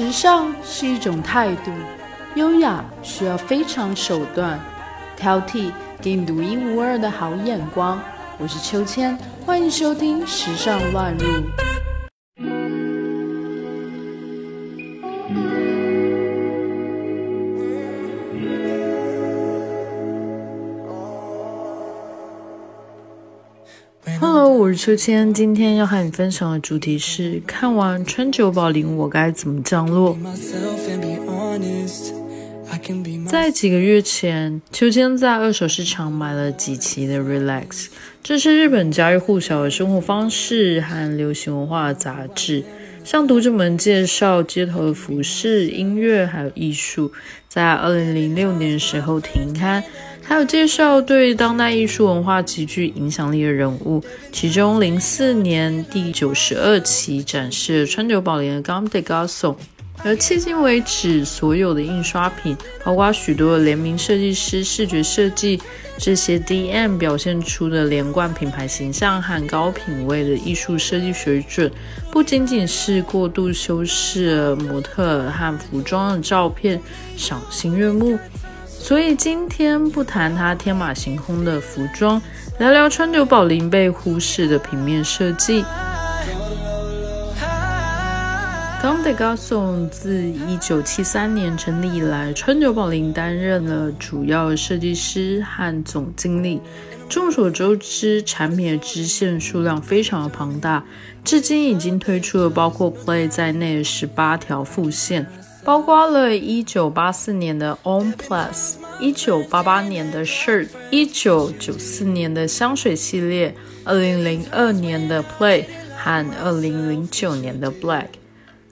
时尚是一种态度，优雅需要非常手段，挑剔给你独一无二的好眼光。我是秋千，欢迎收听《时尚乱入》。我是秋千，今天要和你分享的主题是：看完川久保玲，我该怎么降落？在几个月前，秋千在二手市场买了几期的《Relax》，这是日本家喻户晓的生活方式和流行文化的杂志，向读者们介绍街头的服饰、音乐还有艺术。在二零零六年时候停刊。还有介绍对当代艺术文化极具影响力的人物，其中零四年第九十二期展示川久保玲的 Gam de Garçon，而迄今为止所有的印刷品，包括许多联名设计师视觉设计，这些 DM 表现出的连贯品牌形象和高品位的艺术设计水准，不仅仅是过度修饰模特和服装的照片，赏心悦目。所以今天不谈它天马行空的服装，聊聊川久保玲被忽视的平面设计。Comme des Garçons 自一九七三年成立以来，川久保玲担任了主要设计师和总经理。众所周知，产品的支线数量非常的庞大，至今已经推出了包括 Play 在内的十八条副线。包括了1984年的 On Plus、1988年的 Shirt、1994年的香水系列、2002年的 Play 和2009年的 Black。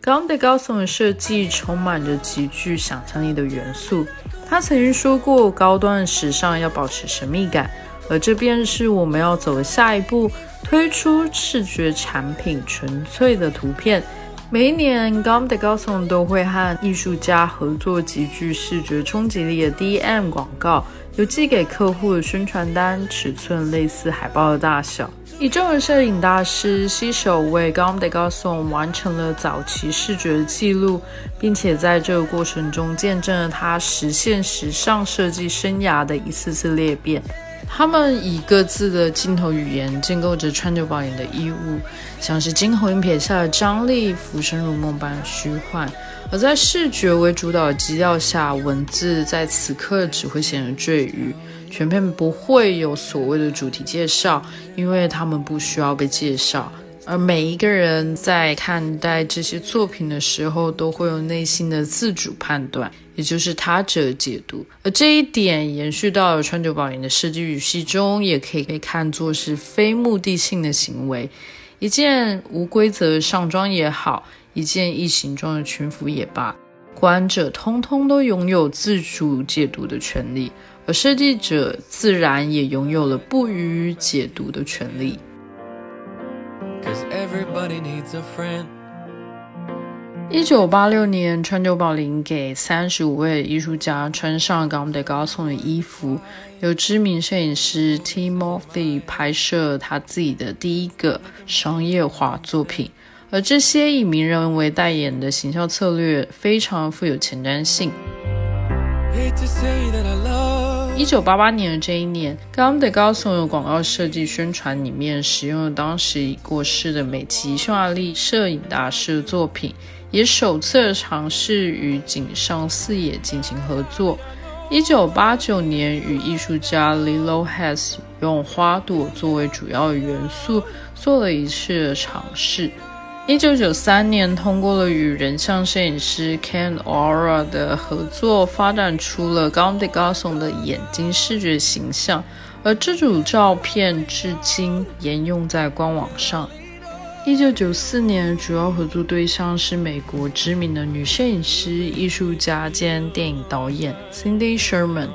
Comme des Garçons 的设计充满着极具想象力的元素。他曾经说过，高端时尚要保持神秘感，而这便是我们要走的下一步：推出视觉产品，纯粹的图片。每一年 g o m de Garçon 都会和艺术家合作极具视觉冲击力的 DM 广告，有寄给客户的宣传单，尺寸类似海报的大小。以众人摄影大师携手为 g o m de Garçon 完成了早期视觉记录，并且在这个过程中见证了他实现时尚设计生涯的一次次裂变。他们以各自的镜头语言建构着川久保玲的衣物，像是惊鸿一瞥下的张力，浮生如梦般虚幻；而在视觉为主导的基调下，文字在此刻只会显得赘余。全片不会有所谓的主题介绍，因为他们不需要被介绍。而每一个人在看待这些作品的时候，都会有内心的自主判断，也就是他者解读。而这一点延续到了川久保玲的设计语系中，也可以被看作是非目的性的行为。一件无规则上装也好，一件异形状的裙服也罢，观者通通都拥有自主解读的权利，而设计者自然也拥有了不予解读的权利。一九八六年，川久保玲给三十五位艺术家穿上 Comme des Garçons 的衣服，由知名摄影师 Timothy 拍摄他自己的第一个商业化作品。而这些以名人为代言的行销策略，非常富有前瞻性。一九八八年的这一年 g a m d e Garçons 的广告设计宣传里面使用了当时已过世的美籍匈牙利摄影大师的作品，也首次尝试与井上四野进行合作。一九八九年，与艺术家 Lilo Hess 用花朵作为主要元素做了一次尝试。一九九三年，通过了与人像摄影师 Ken Aura 的合作，发展出了 Comme des Garçons 的眼睛视觉形象，而这组照片至今沿用在官网上。一九九四年，主要合作对象是美国知名的女摄影师、艺术家兼电影导演 Cindy Sherman，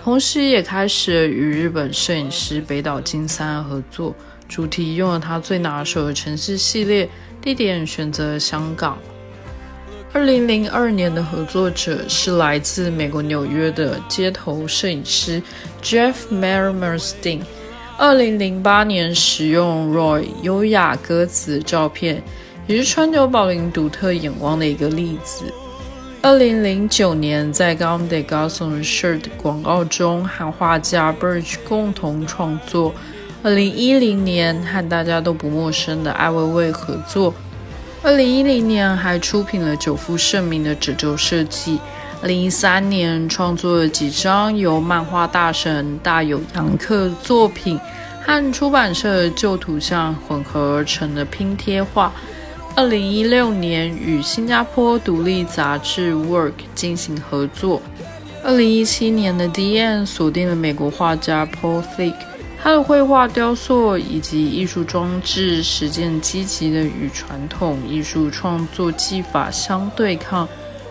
同时也开始与日本摄影师北岛金三合作，主题用了他最拿手的城市系列。地点选择香港。二零零二年的合作者是来自美国纽约的街头摄影师 Jeff Mermerstein。二零零八年使用 Roy 优雅鸽子照片，也是川久保玲独特眼光的一个例子。二零零九年，在 Gam de Garson Shirt 广告中和画家 Birch 共同创作。二零一零年，和大家都不陌生的艾薇薇合作。二零一零年，还出品了久负盛名的褶皱设计。二零一三年，创作了几张由漫画大神大友洋克作品和出版社旧图像混合而成的拼贴画。二零一六年与新加坡独立杂志《Work》进行合作。二零一七年的 D.N 锁定了美国画家 Paul Thick，他的绘画、雕塑以及艺术装置实践积极的与传统艺术创作技法相对抗。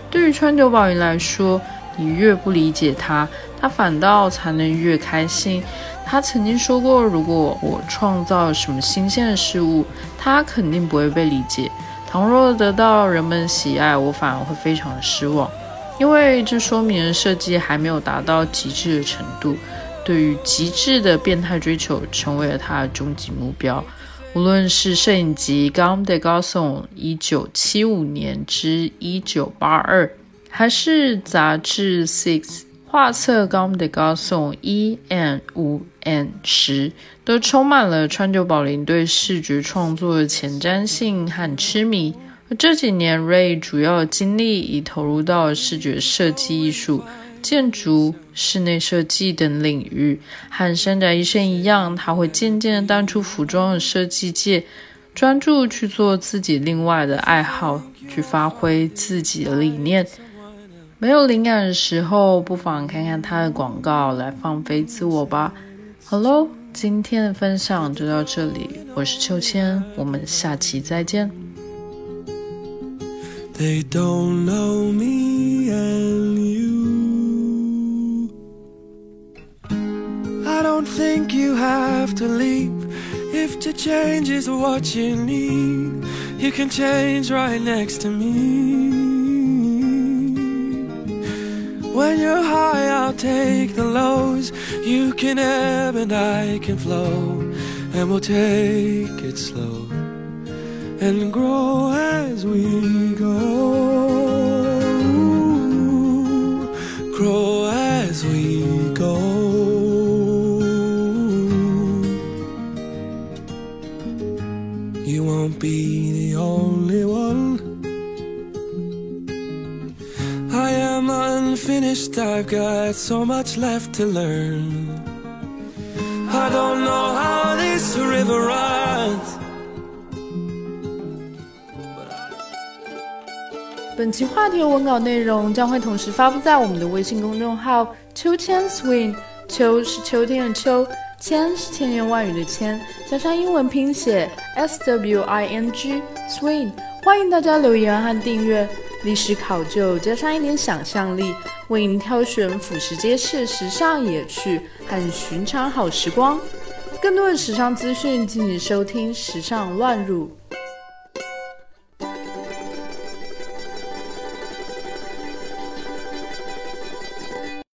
对于川久保玲来说，你越不理解他，他反倒才能越开心。他曾经说过：“如果我创造什么新鲜的事物，他肯定不会被理解。倘若得到人们喜爱，我反而会非常的失望，因为这说明设计还没有达到极致的程度。对于极致的变态追求，成为了他的终极目标。无论是摄影集《Gam de Garçon》一九七五年至一九八二，还是杂志《Six》。”画册《Gam de Garçon》一 N 五 N 十都充满了川久保玲对视觉创作的前瞻性和痴迷。而这几年，Ray 主要精力已投入到视觉设计艺术、建筑、室内设计等领域。和山宅医生一样，他会渐渐淡出服装的设计界，专注去做自己另外的爱好，去发挥自己的理念。没有灵感的时候，不妨看看他的广告来放飞自我吧。好喽，今天的分享就到这里，我是秋千，我们下期再见。They don't know me and you. Don't think you have to leave. If to change is what you need, you can change right next to me. When you're high, I'll take the lows. You can ebb and I can flow. And we'll take it slow and grow as we go. Unfinished, I've got so much left to learn. I don't know how this river runs. 本期话题和文稿内容将会同时发布在我们的微信公众号“秋千 swing”。秋是秋天的秋，千是千言万语的千，加上英文拼写 s w i n g swing。欢迎大家留言和订阅。历史考究加上一点想象力，为您挑选俯拾皆是时尚野趣和寻常好时光。更多的时尚资讯，敬请收听《时尚乱入》。